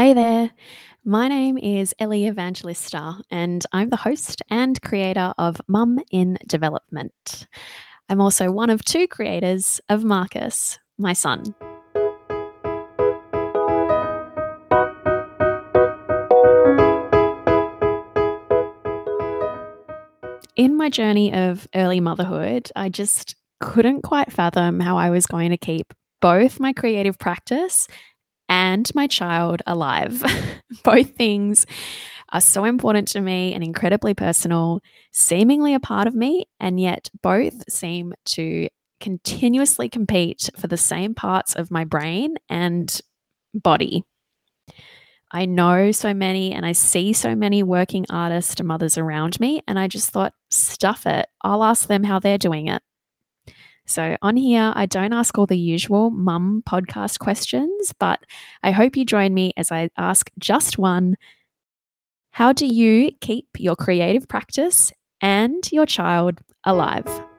Hey there. My name is Ellie Evangelista, and I'm the host and creator of Mum in Development. I'm also one of two creators of Marcus, my son. In my journey of early motherhood, I just couldn't quite fathom how I was going to keep both my creative practice and my child alive. Both things are so important to me and incredibly personal, seemingly a part of me, and yet both seem to continuously compete for the same parts of my brain and body. I know so many and I see so many working artist mothers around me, and I just thought, stuff it. I'll ask them how they're doing it. So, on here, I don't ask all the usual mum podcast questions, but I hope you join me as I ask just one How do you keep your creative practice and your child alive?